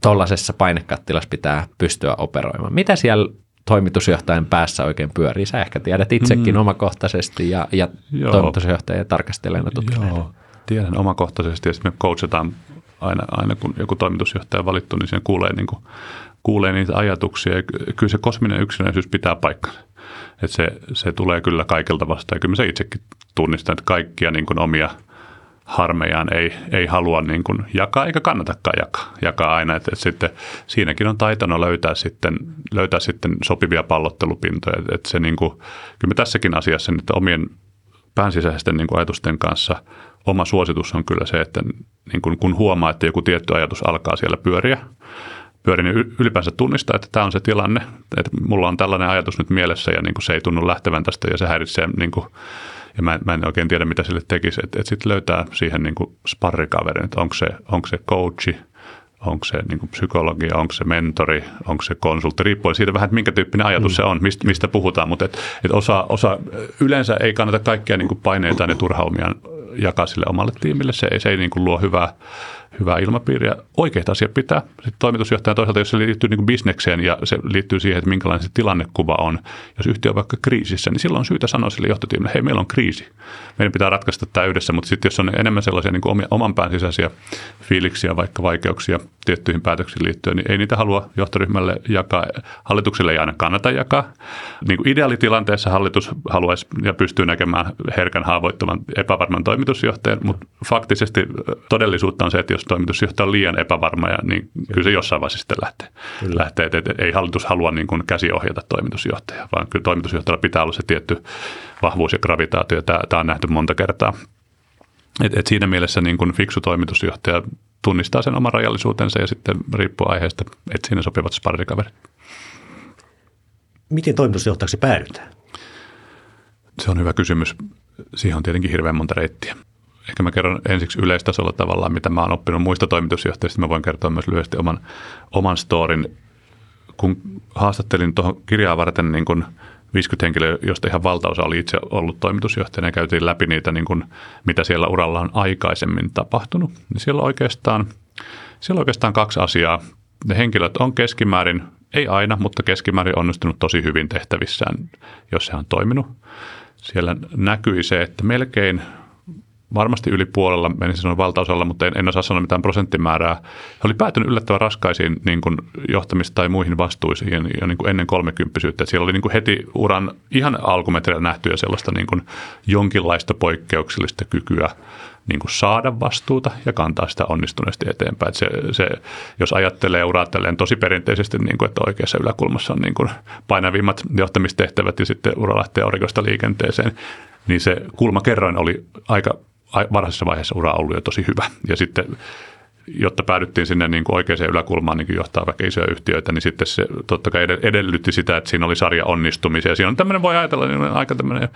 tuollaisessa painekattilassa pitää pystyä operoimaan. Mitä siellä toimitusjohtajan päässä oikein pyörii? Sä ehkä tiedät itsekin mm. omakohtaisesti ja, ja toimitusjohtajan tarkastelijana tutkineena. Joo, tiedän omakohtaisesti ja sitten me coachataan aina, aina kun joku toimitusjohtaja on valittu, niin sen kuulee, niin kuin, kuulee niitä ajatuksia. Ja kyllä se kosminen yksinäisyys pitää paikkansa. Että se, se tulee kyllä kaikilta vastaan. Ja kyllä se itsekin tunnistan, että kaikkia niin kuin omia harmejaan ei, ei halua niin kuin jakaa eikä kannatakaan jakaa, jakaa aina. Että, että sitten siinäkin on taitona löytää sitten, löytää sitten sopivia pallottelupintoja. Että, että se niin kuin, kyllä tässäkin asiassa, että omien päänsisäisten niin kuin ajatusten kanssa oma suositus on kyllä se, että niin kuin, kun huomaa, että joku tietty ajatus alkaa siellä pyöriä, pyörin, ylipäänsä tunnistaa, että tämä on se tilanne, että mulla on tällainen ajatus nyt mielessä ja niin kuin se ei tunnu lähtevän tästä ja se häiritsee niin kuin, ja mä, mä en oikein tiedä, mitä sille tekisi, että, että sitten löytää siihen niin kuin sparrikaverin, että onko se, onko se coachi, onko se niin kuin psykologi, onko se mentori, onko se konsultti, riippuen siitä vähän, että minkä tyyppinen ajatus mm. se on, mistä, mistä puhutaan, mutta et, et osa, osa, yleensä ei kannata kaikkia niin kuin paineita ja turhaumia jakaa sille omalle tiimille, se ei, se ei niin kuin luo hyvää, hyvää ilmapiiriä. Oikeita asiat pitää. Sitten toimitusjohtajan toisaalta, jos se liittyy niin kuin bisnekseen ja se liittyy siihen, että minkälainen se tilannekuva on. Jos yhtiö on vaikka kriisissä, niin silloin on syytä sanoa sille johtotiimille, hei meillä on kriisi. Meidän pitää ratkaista tämä yhdessä, mutta sitten jos on enemmän sellaisia niin kuin oman pään sisäisiä fiiliksiä, vaikka vaikeuksia tiettyihin päätöksiin liittyen, niin ei niitä halua johtoryhmälle jakaa. Hallitukselle ei aina kannata jakaa. Niin kuin ideaalitilanteessa hallitus haluaisi ja pystyy näkemään herkän haavoittuvan epävarman toimitusjohtajan, mutta faktisesti todellisuutta on se, että jos toimitusjohtaja on liian epävarma, ja, niin kyllä se jossain vaiheessa sitten lähtee. lähtee että, että ei hallitus halua niin kuin käsiohjata toimitusjohtajaa, vaan kyllä toimitusjohtajalla pitää olla se tietty vahvuus ja gravitaatio. Tämä, tämä on nähty monta kertaa. Et, et siinä mielessä niin kuin fiksu toimitusjohtaja tunnistaa sen oman rajallisuutensa ja sitten riippuu aiheesta, että siinä sopivat sparrikaverit. Miten toimitusjohtajaksi päädytään? Se on hyvä kysymys. Siihen on tietenkin hirveän monta reittiä ehkä mä kerron ensiksi yleistasolla tavallaan, mitä mä oon oppinut muista toimitusjohtajista. Mä voin kertoa myös lyhyesti oman, oman storin. Kun haastattelin tuohon kirjaa varten niin kun 50 henkilöä, josta ihan valtaosa oli itse ollut toimitusjohtajana ja käytiin läpi niitä, niin kun, mitä siellä uralla on aikaisemmin tapahtunut. Niin siellä, oikeastaan, siellä oikeastaan kaksi asiaa. Ne henkilöt on keskimäärin, ei aina, mutta keskimäärin onnistunut tosi hyvin tehtävissään, jos se on toiminut. Siellä näkyi se, että melkein varmasti yli puolella, menisin sanoa valtaosalla, mutta en, en osaa sanoa mitään prosenttimäärää. He oli päätynyt yllättävän raskaisiin niin kuin johtamista tai muihin vastuisiin jo niin kuin ennen kolmekymppisyyttä. Siellä oli niin kuin heti uran ihan alkumetreillä nähtyä sellaista niin kuin jonkinlaista poikkeuksellista kykyä niin kuin saada vastuuta ja kantaa sitä onnistuneesti eteenpäin. se, se, jos ajattelee uraa tosi perinteisesti, niin kuin, että oikeassa yläkulmassa on niin kuin painavimmat johtamistehtävät ja sitten ura lähtee aurinkoista liikenteeseen, niin se kulmakerroin oli aika varhaisessa vaiheessa ura ollut jo tosi hyvä. Ja sitten jotta päädyttiin sinne niin kuin oikeaan yläkulmaan niin kuin johtaa vaikka isoja yhtiöitä, niin sitten se totta kai edellytti sitä, että siinä oli sarja onnistumisia. Siinä on tämmöinen, voi ajatella, niin aika tämmöinen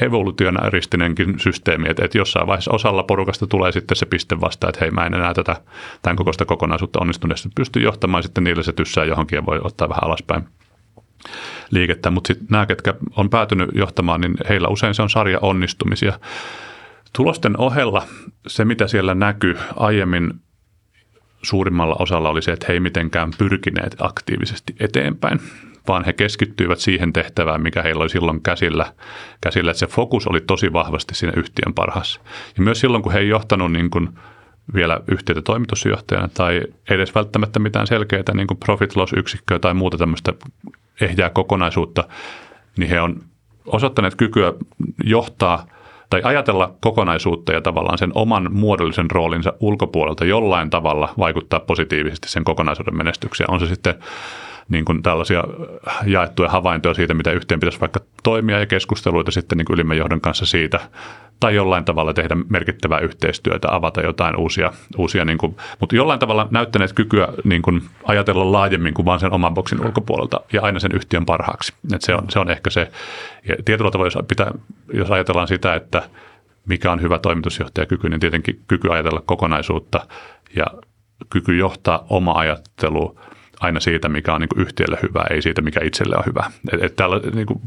evolutionaristinenkin systeemi, että, että jossain vaiheessa osalla porukasta tulee sitten se piste vasta, että hei mä en enää tätä tämän kokoista kokonaisuutta onnistuneesti pysty johtamaan, sitten niille se tyssää johonkin ja voi ottaa vähän alaspäin liikettä, mutta sitten nämä, ketkä on päätynyt johtamaan, niin heillä usein se on sarja onnistumisia. Tulosten ohella se, mitä siellä näkyy aiemmin suurimmalla osalla oli se, että he ei mitenkään pyrkineet aktiivisesti eteenpäin, vaan he keskittyivät siihen tehtävään, mikä heillä oli silloin käsillä, käsillä että se fokus oli tosi vahvasti siinä yhtiön parhaassa. Ja myös silloin, kun he ei johtanut niin kuin vielä yhtiötä toimitusjohtajana tai edes välttämättä mitään selkeää niin kuin profit loss yksikköä tai muuta tämmöistä ehjää kokonaisuutta, niin he on osoittaneet kykyä johtaa tai ajatella kokonaisuutta ja tavallaan sen oman muodollisen roolinsa ulkopuolelta jollain tavalla vaikuttaa positiivisesti sen kokonaisuuden menestykseen. On se sitten niin kuin tällaisia jaettuja havaintoja siitä, mitä yhteen pitäisi vaikka toimia ja keskusteluita sitten niin kuin ylimmän johdon kanssa siitä, tai jollain tavalla tehdä merkittävää yhteistyötä, avata jotain uusia, uusia niin kuin, mutta jollain tavalla näyttäneet kykyä niin kuin ajatella laajemmin kuin vain sen oman boksin ulkopuolelta ja aina sen yhtiön parhaaksi. Et se, on, se on ehkä se, ja tietyllä tavalla jos, pitää, jos ajatellaan sitä, että mikä on hyvä toimitusjohtajakyky, niin tietenkin kyky ajatella kokonaisuutta ja kyky johtaa oma ajattelu aina siitä, mikä on niin yhtiölle hyvä, ei siitä, mikä itselle on hyvä. Et, et täällä niin kuin,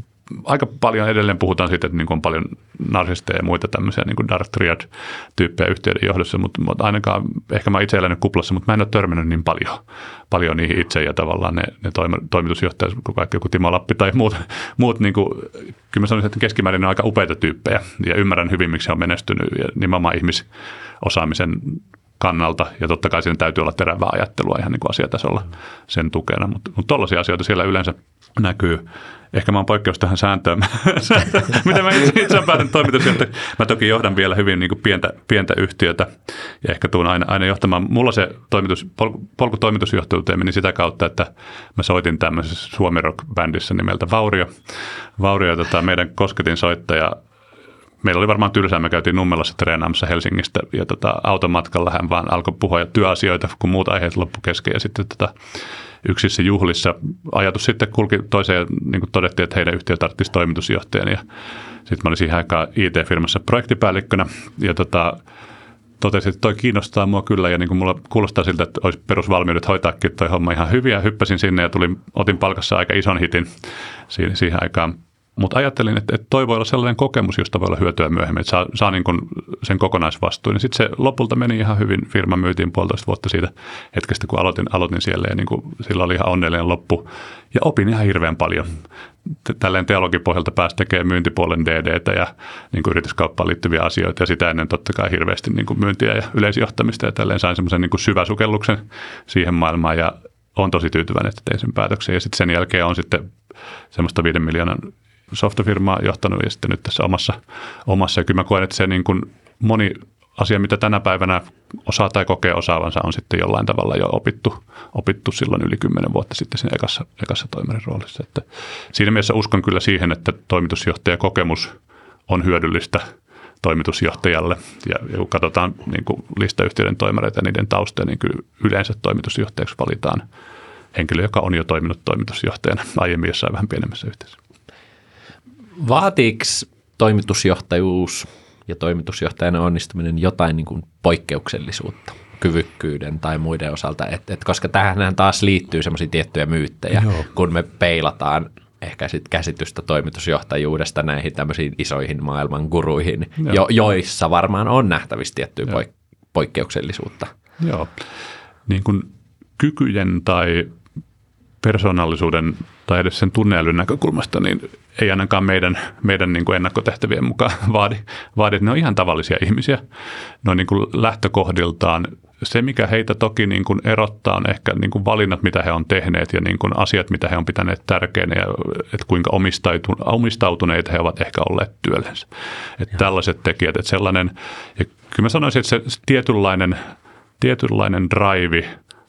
aika paljon edelleen puhutaan siitä, että niin kuin on paljon narsisteja ja muita tämmöisiä niin Dark Triad-tyyppejä yhtiöiden johdossa, mutta, mutta ainakaan, ehkä mä itse elänyt kuplassa, mutta mä en ole törmännyt niin paljon, paljon niihin itse ja tavallaan ne, ne toimitusjohtajat, kun kaikki joku Timo Lappi tai muut, muut niin kuin, kyllä mä sanoisin, että keskimäärin on aika upeita tyyppejä ja ymmärrän hyvin, miksi he on menestynyt ja nimenomaan ihmisosaamisen kannalta, ja totta kai siinä täytyy olla terävää ajattelua ihan niin kuin asiatasolla sen tukena, mutta, mutta tollaisia asioita siellä yleensä näkyy. Ehkä mä oon poikkeus tähän sääntöön, mitä mä itse, itse päätin toimitusjohtaja. Mä toki johdan vielä hyvin niin kuin pientä, pientä yhtiötä ja ehkä tuun aina, aina johtamaan. Mulla se toimitus, polku, polku toimitusjohtajuuteen meni sitä kautta, että mä soitin tämmöisessä Suomi Rock-bändissä nimeltä Vaurio. Vaurio tota, meidän kosketin soittaja meillä oli varmaan tylsää, me käytiin Nummelassa treenaamassa Helsingistä ja tota, automatkalla hän vaan alkoi puhua työasioita, kun muut aiheet loppu kesken. Ja sitten tota, yksissä juhlissa ajatus sitten kulki toiseen, niin kuin todettiin, että heidän yhtiö tarvitsisi toimitusjohtajan ja sitten mä olin siihen aikaan IT-firmassa projektipäällikkönä ja tota, totesin, että toi kiinnostaa mua kyllä. Ja niin kuin mulla kuulostaa siltä, että olisi perusvalmiudet hoitaakin toi homma ihan hyvin. Ja hyppäsin sinne ja tulin, otin palkassa aika ison hitin siihen, siihen aikaan mutta ajattelin, että, että toi voi olla sellainen kokemus, josta voi olla hyötyä myöhemmin, että saa, saa niin kuin sen kokonaisvastuun. Niin sitten se lopulta meni ihan hyvin. Firma myytiin puolitoista vuotta siitä hetkestä, kun aloitin, aloitin siellä ja niin kuin sillä oli ihan onnellinen loppu. Ja opin ihan hirveän paljon. Tälleen teologipohjalta pääsi tekemään myyntipuolen DDtä ja niin kuin yrityskauppaan liittyviä asioita ja sitä ennen totta kai hirveästi niin kuin myyntiä ja yleisjohtamista ja tälleen sain semmoisen niin syväsukelluksen siihen maailmaan ja on tosi tyytyväinen, että tein sen päätöksen. Ja sitten sen jälkeen on sitten semmoista viiden miljoonan softafirmaa johtanut ja sitten nyt tässä omassa, omassa. Ja kyllä mä koen, että se niin kuin moni asia, mitä tänä päivänä osaa tai kokee osaavansa, on sitten jollain tavalla jo opittu, opittu silloin yli kymmenen vuotta sitten siinä ekassa, ekassa toimarin roolissa. Että siinä mielessä uskon kyllä siihen, että toimitusjohtajakokemus on hyödyllistä toimitusjohtajalle. Ja, kun katsotaan niin kuin listayhtiöiden toimareita ja niiden taustoja, niin kyllä yleensä toimitusjohtajaksi valitaan henkilö, joka on jo toiminut toimitusjohtajana aiemmin jossain vähän pienemmässä yhteisössä. Vaatiiko toimitusjohtajuus ja toimitusjohtajan onnistuminen jotain niin kuin poikkeuksellisuutta kyvykkyyden tai muiden osalta, et, et koska tähän taas liittyy semmoisia tiettyjä myyttejä, Joo. kun me peilataan ehkä sit käsitystä toimitusjohtajuudesta näihin tämmöisiin isoihin maailman guruihin, jo, joissa varmaan on nähtävissä tiettyä poik- poikkeuksellisuutta. Joo, niin kuin kykyjen tai persoonallisuuden tai edes sen tunneälyn näkökulmasta, niin ei ainakaan meidän, meidän niin kuin ennakkotehtävien mukaan vaadi, vaadi. Ne on ihan tavallisia ihmisiä. Ne on niin kuin lähtökohdiltaan se, mikä heitä toki niin kuin erottaa, on ehkä niin kuin valinnat, mitä he on tehneet ja niin kuin asiat, mitä he on pitäneet tärkeinä ja että kuinka omistautuneita he ovat ehkä olleet työllensä. Että tällaiset tekijät, että sellainen, ja kyllä mä sanoisin, että se tietynlainen, tietynlainen drive,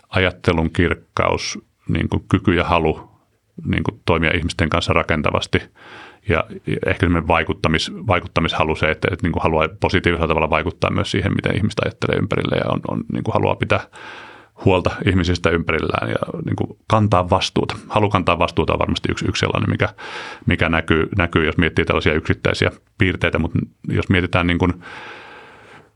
ajattelun kirkkaus, niin kuin kyky ja halu niin kuin toimia ihmisten kanssa rakentavasti – ja ehkä semmoinen vaikuttamis, vaikuttamishalu se, että, että niin kuin haluaa positiivisella tavalla vaikuttaa myös siihen, miten ihmistä ajattelee ympärille ja on, on, niin kuin haluaa pitää huolta ihmisistä ympärillään ja niin kuin kantaa vastuuta. Halu kantaa vastuuta on varmasti yksi, yksi sellainen, mikä, mikä näkyy, näkyy, jos miettii tällaisia yksittäisiä piirteitä, mutta jos mietitään niin kuin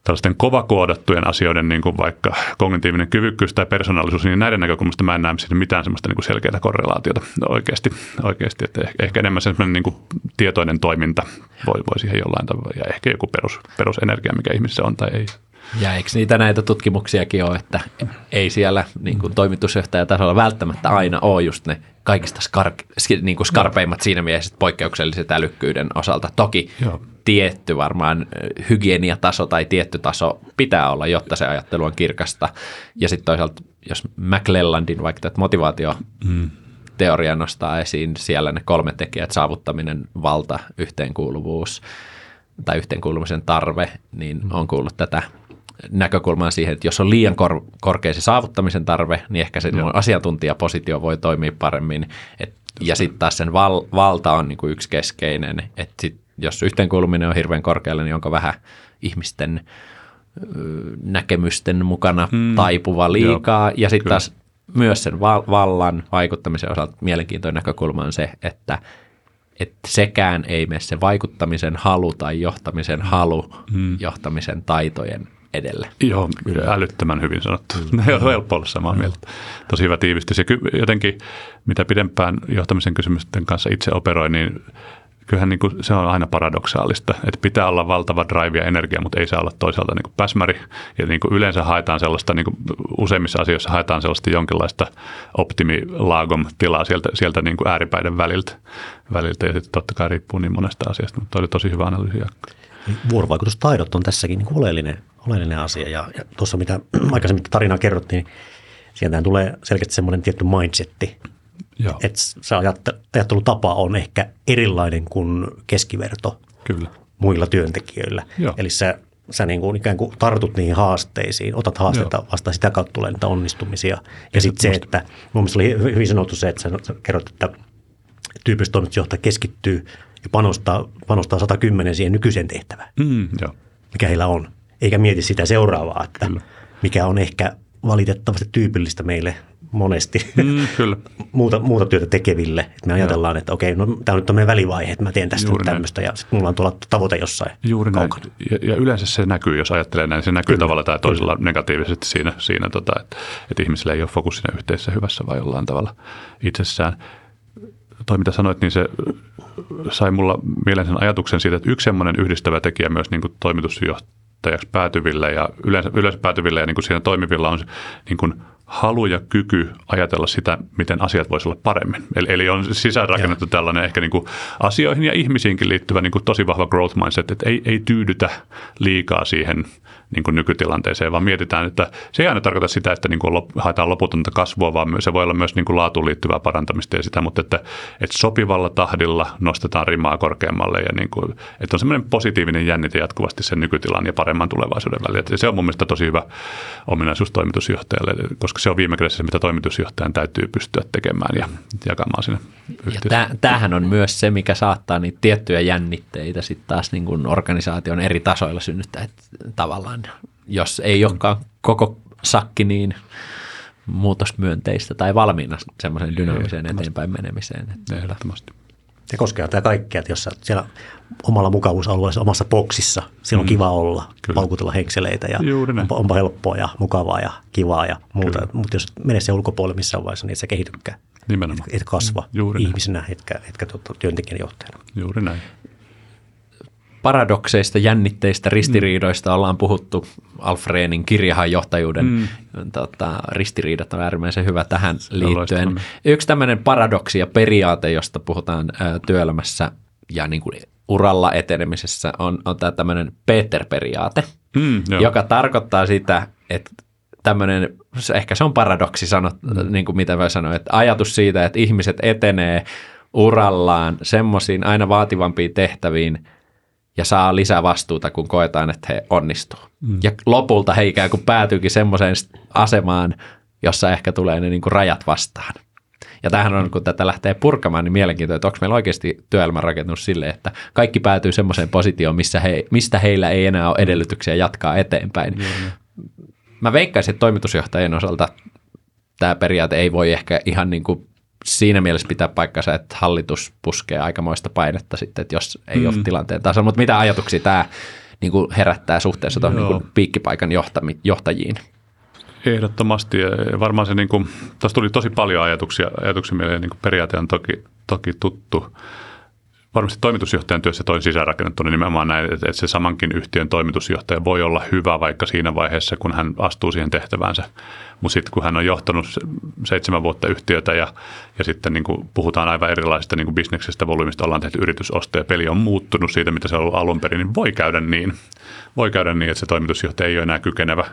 tällaisten kovakoodattujen asioiden, niin kuin vaikka kognitiivinen kyvykkyys tai persoonallisuus, niin näiden näkökulmasta mä en näe siinä mitään semmoista niin kuin selkeää korrelaatiota oikeasti. oikeasti että ehkä enemmän semmoinen niin kuin tietoinen toiminta voi, voi siihen jollain tavalla, ja ehkä joku perus, perusenergia, mikä ihmisessä on tai ei. Ja eikö niitä näitä tutkimuksiakin ole, että ei siellä niin kuin toimitusjohtajatasolla välttämättä aina ole just ne kaikista skar, niin kuin skarpeimmat siinä mielessä poikkeukselliset älykkyyden osalta. Toki Joo. tietty varmaan hygieniataso tai tietty taso pitää olla, jotta se ajattelu on kirkasta. Ja sitten toisaalta, jos McLellandin vaikka tätä motivaatio mm. teoria nostaa esiin, siellä ne kolme tekijät, saavuttaminen, valta, yhteenkuuluvuus tai yhteenkuulumisen tarve, niin mm. on kuullut tätä näkökulmaa siihen, että jos on liian kor- korkea se saavuttamisen tarve, niin ehkä se asiantuntijapositio voi toimia paremmin. Et, ja sitten taas sen val- valta on niin kuin yksi keskeinen, että sit, jos yhteenkuuluminen on hirveän korkealla, niin onko vähän ihmisten näkemysten mukana hmm. taipuva liikaa. Joo, ja sitten taas myös sen val- vallan vaikuttamisen osalta mielenkiintoinen näkökulma on se, että että sekään ei mene se vaikuttamisen halu tai johtamisen halu hmm. johtamisen taitojen edelle. Joo, älyttömän hyvin sanottu. Mm. Ne on helppo olla samaa mieltä. Tosi hyvä tiivistys. Ja jotenkin mitä pidempään johtamisen kysymysten kanssa itse operoi, niin kyllähän niin kuin se on aina paradoksaalista, että pitää olla valtava drive ja energia, mutta ei saa olla toisaalta niin kuin päsmäri. Ja niin kuin yleensä haetaan sellaista, niin kuin useimmissa asioissa haetaan sellaista jonkinlaista optimilaagom tilaa sieltä, sieltä niin kuin ääripäiden väliltä. väliltä. Ja sitten totta kai riippuu niin monesta asiasta, mutta oli tosi hyvä analyysi. Vuorovaikutustaidot on tässäkin niin oleellinen oleellinen asia. Ja, ja tuossa mitä aikaisemmin tarinaa kerrottiin, niin sieltä tulee selkeästi semmoinen tietty mindsetti, Joo. että se ajattelutapa on ehkä erilainen kuin keskiverto Kyllä. muilla työntekijöillä. Joo. Eli sä, sä niin kuin ikään kuin tartut niihin haasteisiin, otat haasteita Joo. vasta sitä kautta tulee niitä onnistumisia. Ja sitten se, että mun mielestä oli hyvin sanottu se, että sä kerrot, että toimitusjohtaja keskittyy ja panostaa, panostaa 110 siihen nykyiseen tehtävään, mm, jo. mikä heillä on eikä mieti sitä seuraavaa, että kyllä. mikä on ehkä valitettavasti tyypillistä meille monesti mm, kyllä. muuta, muuta työtä tekeville. Me ajatellaan, että okei, no tämä on nyt meidän välivaihe, että mä teen tästä Juuri tämmöistä ja sitten mulla on tuolla tavoite jossain Juuri kaukana. näin. Ja, ja yleensä se näkyy, jos ajattelee näin, se näkyy kyllä. tavalla tai toisella kyllä. negatiivisesti siinä, siinä tota, että, että ihmisillä ei ole fokus siinä yhteisessä hyvässä vai jollain tavalla itsessään. Toi mitä sanoit, niin se sai mulla mieleen sen ajatuksen siitä, että yksi semmoinen yhdistävä tekijä myös niin kuin toimitusjohtaja yrittäjäksi päätyvillä ja yleensä, yleensä päätyvillä ja niin kuin siinä toimivilla on niin kuin halu ja kyky ajatella sitä, miten asiat voisivat olla paremmin. Eli, eli on sisäänrakennettu tällainen ehkä niin kuin asioihin ja ihmisiinkin liittyvä niin kuin tosi vahva growth mindset, että ei, ei tyydytä liikaa siihen niin kuin nykytilanteeseen, vaan mietitään, että se ei aina tarkoita sitä, että niin kuin haetaan loputonta kasvua, vaan se voi olla myös niin kuin laatuun liittyvää parantamista ja sitä, mutta että, että sopivalla tahdilla nostetaan rimaa korkeammalle ja niin kuin, että on semmoinen positiivinen jännite jatkuvasti sen nykytilan ja paremman tulevaisuuden välillä. Ja se on mun mielestä tosi hyvä ominaisuus toimitusjohtajalle, koska se on viime kädessä se, mitä toimitusjohtajan täytyy pystyä tekemään ja jakamaan sinne ja Tämähän on myös se, mikä saattaa niitä tiettyjä jännitteitä sitten taas niin kuin organisaation eri tasoilla synnyttää. Että tavallaan, jos ei olekaan koko sakki niin muutosmyönteistä tai valmiina semmoisen dynaamiseen eteenpäin menemiseen. Ehdottomasti. Se koskee tämä kaikkea, että jos sä siellä omalla mukavuusalueella, omassa boksissa, siinä on mm. kiva olla, Kyllä. paukutella henkseleitä ja onpa, onpa helppoa ja mukavaa ja kivaa ja muuta. Kyllä. Mutta jos menee se ulkopuolelle missään vaiheessa, niin et sä kehitykään. Nimenomaan. Et, et kasva Juuri ihmisenä, näin. etkä, etkä tuota, työntekijän johtajana. Juuri näin paradokseista, jännitteistä, ristiriidoista mm. ollaan puhuttu. Alfreenin kirjahan johtajuuden mm. tota, ristiriidat on äärimmäisen hyvä tähän liittyen. Yksi tämmöinen paradoksi ja periaate, josta puhutaan ä, työelämässä ja niin kuin uralla etenemisessä, on, on tämä tämmöinen Peter-periaate, mm, joka tarkoittaa sitä, että tämmöinen, ehkä se on paradoksi sanot, mm. niin kuin mitä mä sanoin, että ajatus siitä, että ihmiset etenee urallaan semmoisiin aina vaativampiin tehtäviin, ja saa lisää vastuuta, kun koetaan, että he onnistuu. Mm. Ja lopulta he ikään kuin päätyykin semmoiseen asemaan, jossa ehkä tulee ne niin kuin rajat vastaan. Ja tämähän on, kun tätä lähtee purkamaan, niin mielenkiintoista, että onko meillä oikeasti työelämän rakennus sille, että kaikki päätyy semmoiseen positioon, missä he, mistä heillä ei enää ole edellytyksiä jatkaa eteenpäin. Mm. Mä veikkaisin, että toimitusjohtajien osalta tämä periaate ei voi ehkä ihan niin kuin siinä mielessä pitää paikkansa, että hallitus puskee aikamoista painetta sitten, että jos ei mm. ole tilanteen tasolla. Mutta mitä ajatuksia tämä niin kuin herättää suhteessa tuohon niin piikkipaikan johtami, johtajiin? Ehdottomasti. Ja varmaan se, niin kuin, tuossa tuli tosi paljon ajatuksia, ajatuksia mieleen, niin kuin periaate on toki, toki tuttu varmasti toimitusjohtajan työssä toin sisäänrakennettu niin nimenomaan näin, että, että se samankin yhtiön toimitusjohtaja voi olla hyvä vaikka siinä vaiheessa, kun hän astuu siihen tehtäväänsä. Mutta sitten kun hän on johtanut seitsemän vuotta yhtiötä ja, ja sitten niin kuin puhutaan aivan erilaisista niin kuin bisneksestä, volyymista, ollaan tehty yritysosto ja peli on muuttunut siitä, mitä se on ollut alun perin, niin voi käydä niin. Voi käydä niin, että se toimitusjohtaja ei ole enää kykenevä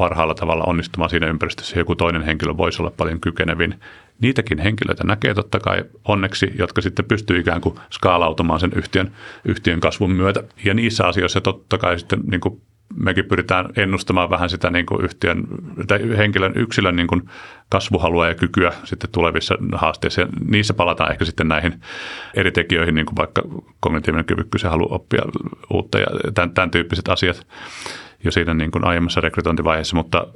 parhaalla tavalla onnistumaan siinä ympäristössä. Joku toinen henkilö voisi olla paljon kykenevin niitäkin henkilöitä näkee totta kai onneksi, jotka sitten pystyy ikään kuin skaalautumaan sen yhtiön, yhtiön kasvun myötä. Ja niissä asioissa totta kai sitten niin kuin mekin pyritään ennustamaan vähän sitä niin kuin yhtiön tai henkilön yksilön niin kuin kasvuhalua ja kykyä sitten tulevissa haasteissa. Ja niissä palataan ehkä sitten näihin eri tekijöihin, niin kuin vaikka kognitiivinen kyvykkyys ja halu oppia uutta ja tämän, tämän tyyppiset asiat jo siinä niin kuin aiemmassa rekrytointivaiheessa, mutta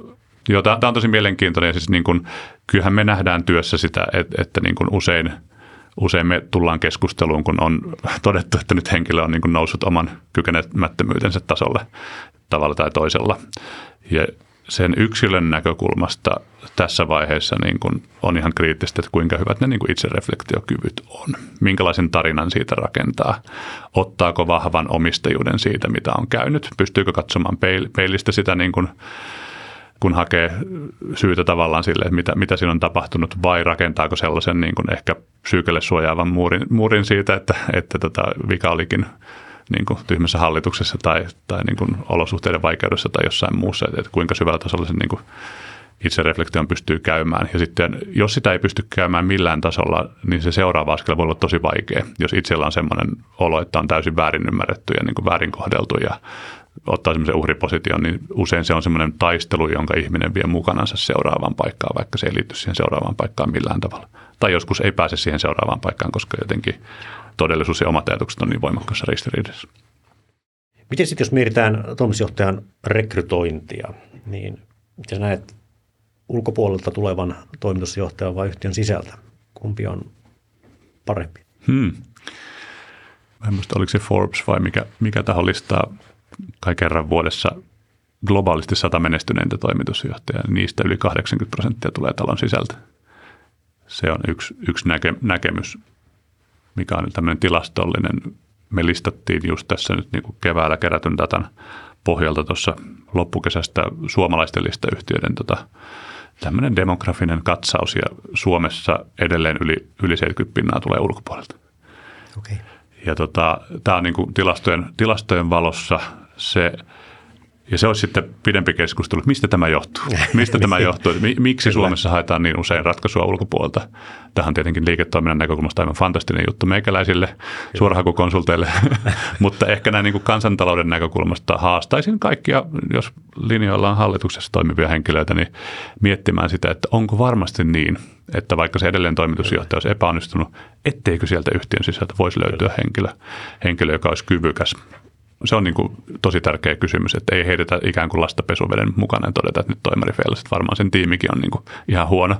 Joo, tämä on tosi mielenkiintoinen. Siis niin kuin, kyllähän me nähdään työssä sitä, että, että niin kuin usein, usein me tullaan keskusteluun, kun on todettu, että nyt henkilö on niin kuin noussut oman kykenemättömyytensä tasolle tavalla tai toisella. Ja sen yksilön näkökulmasta tässä vaiheessa niin kuin on ihan kriittistä, että kuinka hyvät ne niin kuin itsereflektiokyvyt on. Minkälaisen tarinan siitä rakentaa. Ottaako vahvan omistajuuden siitä, mitä on käynyt. Pystyykö katsomaan peilistä sitä niin kuin kun hakee syytä tavallaan sille, että mitä, mitä siinä on tapahtunut, vai rakentaako sellaisen niin kuin ehkä psyykelle suojaavan muurin, muurin siitä, että, että tota, vika olikin niin kuin tyhmässä hallituksessa tai, tai niin kuin olosuhteiden vaikeudessa tai jossain muussa, että, kuinka syvällä tasolla sen niin kuin itsereflektion pystyy käymään. Ja sitten jos sitä ei pysty käymään millään tasolla, niin se seuraava askel voi olla tosi vaikea, jos itsellä on sellainen olo, että on täysin väärin ymmärretty ja niin kuin väärin kohdeltu ja ottaa semmoisen uhriposition, niin usein se on semmoinen taistelu, jonka ihminen vie mukanansa seuraavaan paikkaan, vaikka se ei liity siihen seuraavaan paikkaan millään tavalla. Tai joskus ei pääse siihen seuraavaan paikkaan, koska jotenkin todellisuus ja omat ajatukset on niin voimakkaassa ristiriidassa. Miten sitten, jos mietitään toimitusjohtajan rekrytointia, niin miten näet ulkopuolelta tulevan toimitusjohtajan vai yhtiön sisältä? Kumpi on parempi? Hmm. Mä en muista, oliko se Forbes vai mikä, mikä taho listaa kai kerran vuodessa globaalisti sata menestyneintä toimitusjohtajaa, niin niistä yli 80 prosenttia tulee talon sisältä. Se on yksi, yksi näke, näkemys, mikä on tämmöinen tilastollinen. Me listattiin just tässä nyt niin kuin keväällä kerätyn datan pohjalta tuossa loppukesästä suomalaisten listayhtiöiden tota, tämmöinen demografinen katsaus ja Suomessa edelleen yli, yli 70 pinnaa tulee ulkopuolelta. Okay. Ja tota, tämä on niin kuin tilastojen, tilastojen valossa se, ja se olisi sitten pidempi keskustelu, että mistä tämä johtuu? Mistä tämä johtuu? Miksi Suomessa haetaan niin usein ratkaisua ulkopuolelta? Tähän on tietenkin liiketoiminnan näkökulmasta aivan fantastinen juttu meikäläisille, suorahakukonsulteille, mutta ehkä näin niin kuin kansantalouden näkökulmasta haastaisin kaikkia, jos linjoilla on hallituksessa toimivia henkilöitä, niin miettimään sitä, että onko varmasti niin, että vaikka se edelleen toimitusjohtaja olisi epäonnistunut, etteikö sieltä yhtiön sisältä voisi löytyä henkilö, henkilö joka olisi kyvykäs se on niin kuin tosi tärkeä kysymys, että ei heitetä ikään kuin lasta pesuveden mukana ja todeta, että nyt toimari feilas, että varmaan sen tiimikin on niin kuin ihan huono,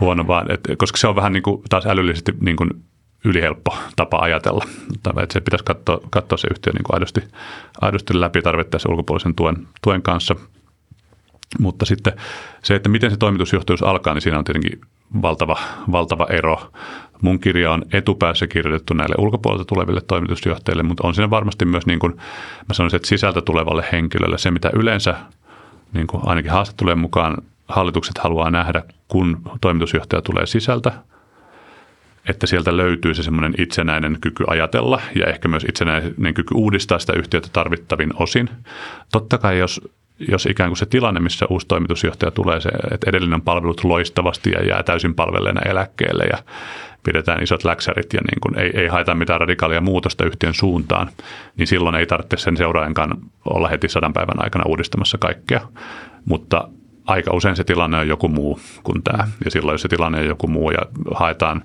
huono vaan, että, koska se on vähän niin kuin taas älyllisesti niin kuin ylihelppo tapa ajatella. Että se pitäisi katsoa, katsoa se yhtiö niin kuin aidosti, aidosti läpi tarvittaessa ulkopuolisen tuen, tuen kanssa. Mutta sitten se, että miten se toimitusjohtajuus alkaa, niin siinä on tietenkin valtava, valtava ero. Mun kirja on etupäässä kirjoitettu näille ulkopuolelta tuleville toimitusjohtajille, mutta on siinä varmasti myös, niin kuin mä sanoisin, että sisältä tulevalle henkilölle se, mitä yleensä niin kuin ainakin haastattelujen mukaan hallitukset haluaa nähdä, kun toimitusjohtaja tulee sisältä, että sieltä löytyy se semmoinen itsenäinen kyky ajatella ja ehkä myös itsenäinen kyky uudistaa sitä yhtiötä tarvittavin osin. Totta kai jos, jos ikään kuin se tilanne, missä uusi toimitusjohtaja tulee, se, että edellinen palvelut loistavasti ja jää täysin palvelleena eläkkeelle ja pidetään isot läksärit ja niin kuin ei, ei haeta mitään radikaalia muutosta yhtiön suuntaan, niin silloin ei tarvitse sen seuraajankaan olla heti sadan päivän aikana uudistamassa kaikkea. Mutta aika usein se tilanne on joku muu kuin tämä. Ja silloin, jos se tilanne on joku muu ja haetaan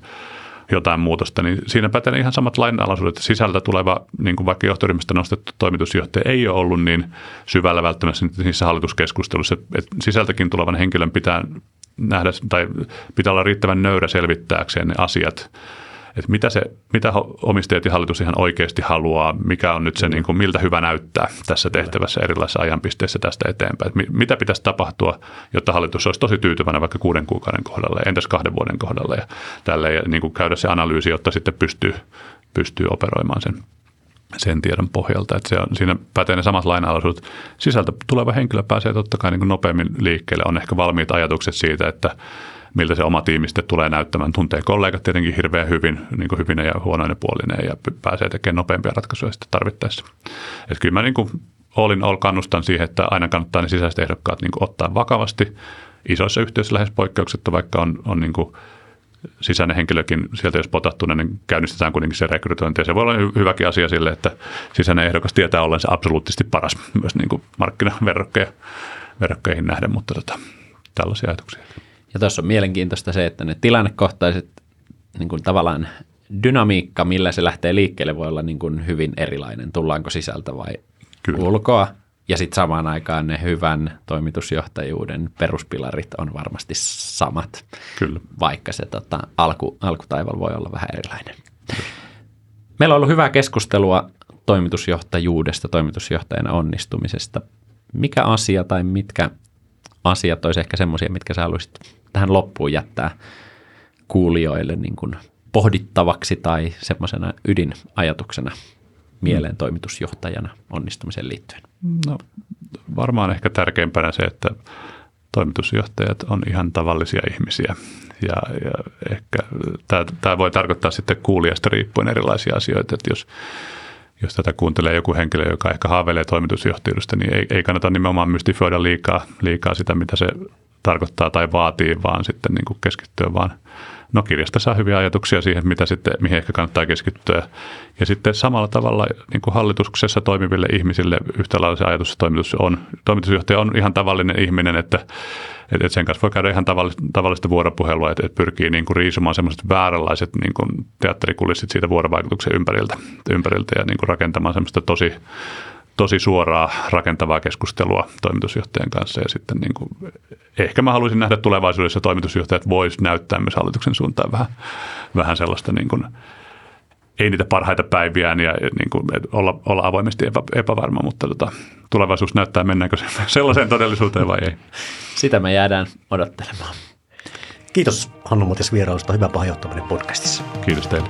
jotain muutosta, niin siinä pätee ihan samat lainalaisuudet. Sisältä tuleva, niin kuin vaikka johtoryhmästä nostettu toimitusjohtaja ei ole ollut niin syvällä välttämättä niissä hallituskeskusteluissa, että sisältäkin tulevan henkilön pitää nähdä, tai pitää olla riittävän nöyrä selvittääkseen ne asiat, että mitä, se, mitä omistajat ja hallitus ihan oikeasti haluaa, mikä on nyt se, niin kuin, miltä hyvä näyttää tässä tehtävässä erilaisissa ajanpisteissä tästä eteenpäin. Että mitä pitäisi tapahtua, jotta hallitus olisi tosi tyytyväinen vaikka kuuden kuukauden kohdalla, entäs kahden vuoden kohdalla ja tälle ja niin kuin käydä se analyysi, jotta sitten pystyy, pystyy operoimaan sen sen tiedon pohjalta, että se on, siinä pätee ne samat lainalaisuudet. Sisältä tuleva henkilö pääsee totta kai niin nopeammin liikkeelle, on ehkä valmiit ajatukset siitä, että miltä se oma tiimi sitten tulee näyttämään. Tuntee kollegat tietenkin hirveän hyvin, niin kuin hyvinen ja huonoinen puolinen ja pääsee tekemään nopeampia ratkaisuja sitten tarvittaessa. Että kyllä mä niin kuin in all kannustan siihen, että aina kannattaa ne sisäiset ehdokkaat niin kuin ottaa vakavasti. Isoissa yhtiöissä lähes poikkeuksetta, vaikka on, on niin kuin sisäinen henkilökin sieltä jos potattuna, niin käynnistetään kuitenkin se rekrytointi. Ja se voi olla hyväkin asia sille, että sisäinen ehdokas tietää ollensa absoluuttisesti paras myös niin kuin markkinaverrokkeihin nähden, mutta tota, tällaisia ajatuksia. Ja tuossa on mielenkiintoista se, että ne tilannekohtaiset niin kuin tavallaan dynamiikka, millä se lähtee liikkeelle, voi olla niin kuin hyvin erilainen. Tullaanko sisältä vai Kyllä. ulkoa. Ja sitten samaan aikaan ne hyvän toimitusjohtajuuden peruspilarit on varmasti samat, Kyllä. vaikka se tota, alku, alkutaival voi olla vähän erilainen. Meillä on ollut hyvää keskustelua toimitusjohtajuudesta, toimitusjohtajana onnistumisesta. Mikä asia tai mitkä asiat olisi ehkä semmoisia, mitkä sä haluaisit tähän loppuun jättää kuulijoille niin kuin pohdittavaksi tai semmoisena ydinajatuksena mieleen toimitusjohtajana onnistumiseen liittyen? No varmaan ehkä tärkeimpänä se, että toimitusjohtajat on ihan tavallisia ihmisiä. Ja, ja ehkä tämä, tämä voi tarkoittaa sitten kuulijasta riippuen erilaisia asioita, että jos jos tätä kuuntelee joku henkilö, joka ehkä haaveilee toimitusjohtajuudesta, niin ei, ei kannata nimenomaan mystifioida liikaa, liikaa sitä, mitä se tarkoittaa tai vaatii, vaan sitten niin kuin keskittyä vaan No kirjasta saa hyviä ajatuksia siihen, mitä sitten, mihin ehkä kannattaa keskittyä. Ja sitten samalla tavalla niin kuin hallituksessa toimiville ihmisille yhtä lailla se ajatus, toimitus on, toimitusjohtaja on ihan tavallinen ihminen, että, että sen kanssa voi käydä ihan tavallista vuoropuhelua, että, että pyrkii niin kuin riisumaan semmoiset vääränlaiset niin kuin teatterikulissit siitä vuorovaikutuksen ympäriltä, ympäriltä ja niin kuin rakentamaan semmoista tosi tosi suoraa rakentavaa keskustelua toimitusjohtajan kanssa ja sitten niin kuin, ehkä mä haluaisin nähdä tulevaisuudessa toimitusjohtajat vois näyttää myös hallituksen suuntaan vähän, vähän sellaista niin kuin, ei niitä parhaita päiviään ja niin kuin, olla, olla avoimesti epä, epävarma, mutta tota, tulevaisuus näyttää mennäänkö se sellaiseen todellisuuteen vai ei. Sitä me jäädään odottelemaan. Kiitos Hannu Motis vierailusta Hyvä paha johtaminen podcastissa. Kiitos teille.